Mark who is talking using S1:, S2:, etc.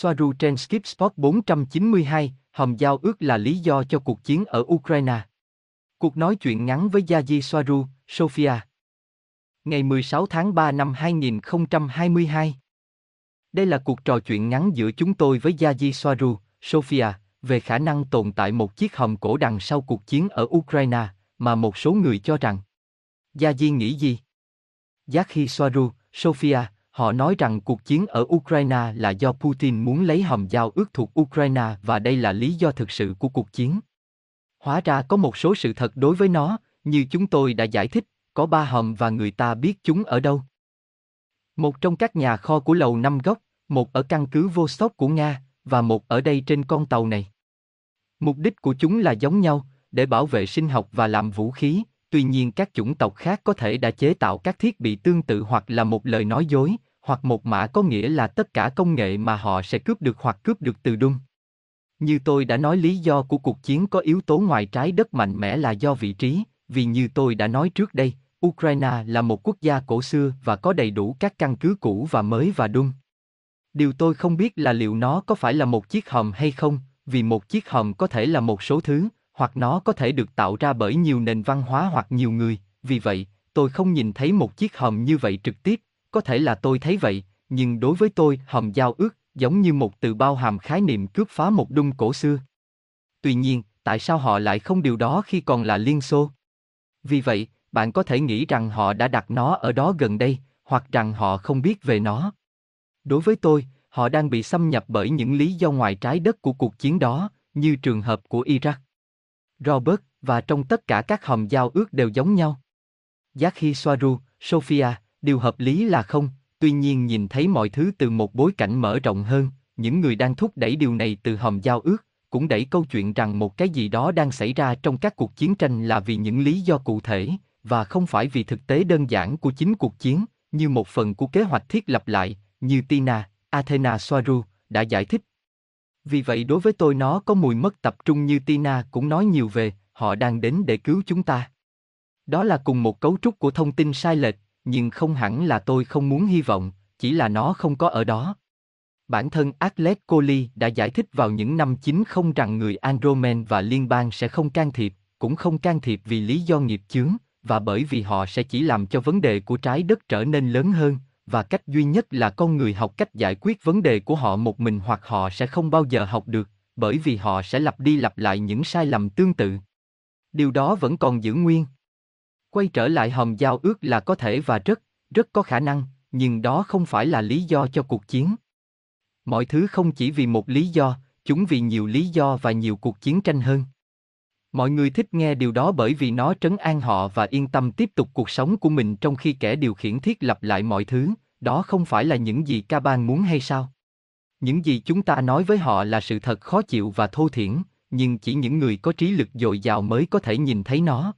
S1: Soaru trên Skip Sport 492, hầm giao ước là lý do cho cuộc chiến ở Ukraine. Cuộc nói chuyện ngắn với Yaji Soaru, Sofia. Ngày 16 tháng 3 năm 2022. Đây là cuộc trò chuyện ngắn giữa chúng tôi với Yaji Soaru, Sofia, về khả năng tồn tại một chiếc hầm cổ đằng sau cuộc chiến ở Ukraine, mà một số người cho rằng. Yaji nghĩ gì? Yaji Soaru, Sofia, Họ nói rằng cuộc chiến ở Ukraine là do Putin muốn lấy hầm giao ước thuộc Ukraine và đây là lý do thực sự của cuộc chiến. Hóa ra có một số sự thật đối với nó, như chúng tôi đã giải thích, có ba hầm và người ta biết chúng ở đâu. Một trong các nhà kho của lầu năm góc, một ở căn cứ Vostok của Nga, và một ở đây trên con tàu này. Mục đích của chúng là giống nhau, để bảo vệ sinh học và làm vũ khí, tuy nhiên các chủng tộc khác có thể đã chế tạo các thiết bị tương tự hoặc là một lời nói dối, hoặc một mã có nghĩa là tất cả công nghệ mà họ sẽ cướp được hoặc cướp được từ Đun. Như tôi đã nói lý do của cuộc chiến có yếu tố ngoài trái đất mạnh mẽ là do vị trí, vì như tôi đã nói trước đây, Ukraine là một quốc gia cổ xưa và có đầy đủ các căn cứ cũ và mới và Đun. Điều tôi không biết là liệu nó có phải là một chiếc hòm hay không, vì một chiếc hòm có thể là một số thứ, hoặc nó có thể được tạo ra bởi nhiều nền văn hóa hoặc nhiều người, vì vậy, tôi không nhìn thấy một chiếc hòm như vậy trực tiếp, có thể là tôi thấy vậy, nhưng đối với tôi, hòm giao ước giống như một từ bao hàm khái niệm cướp phá một đung cổ xưa. Tuy nhiên, tại sao họ lại không điều đó khi còn là Liên Xô? Vì vậy, bạn có thể nghĩ rằng họ đã đặt nó ở đó gần đây, hoặc rằng họ không biết về nó. Đối với tôi, họ đang bị xâm nhập bởi những lý do ngoài trái đất của cuộc chiến đó, như trường hợp của Iraq. Robert, và trong tất cả các hòm giao ước đều giống nhau. Yaki Soaru, Sophia, điều hợp lý là không, tuy nhiên nhìn thấy mọi thứ từ một bối cảnh mở rộng hơn, những người đang thúc đẩy điều này từ hòm giao ước, cũng đẩy câu chuyện rằng một cái gì đó đang xảy ra trong các cuộc chiến tranh là vì những lý do cụ thể, và không phải vì thực tế đơn giản của chính cuộc chiến, như một phần của kế hoạch thiết lập lại, như Tina, Athena Soaru, đã giải thích. Vì vậy đối với tôi nó có mùi mất tập trung như Tina cũng nói nhiều về, họ đang đến để cứu chúng ta. Đó là cùng một cấu trúc của thông tin sai lệch, nhưng không hẳn là tôi không muốn hy vọng, chỉ là nó không có ở đó. Bản thân Atlet Coley đã giải thích vào những năm 90 rằng người Andromen và liên bang sẽ không can thiệp, cũng không can thiệp vì lý do nghiệp chướng, và bởi vì họ sẽ chỉ làm cho vấn đề của trái đất trở nên lớn hơn, và cách duy nhất là con người học cách giải quyết vấn đề của họ một mình hoặc họ sẽ không bao giờ học được, bởi vì họ sẽ lặp đi lặp lại những sai lầm tương tự. Điều đó vẫn còn giữ nguyên. Quay trở lại hòm giao ước là có thể và rất, rất có khả năng, nhưng đó không phải là lý do cho cuộc chiến. Mọi thứ không chỉ vì một lý do, chúng vì nhiều lý do và nhiều cuộc chiến tranh hơn. Mọi người thích nghe điều đó bởi vì nó trấn an họ và yên tâm tiếp tục cuộc sống của mình trong khi kẻ điều khiển thiết lập lại mọi thứ, đó không phải là những gì ca ban muốn hay sao? Những gì chúng ta nói với họ là sự thật khó chịu và thô thiển, nhưng chỉ những người có trí lực dồi dào mới có thể nhìn thấy nó.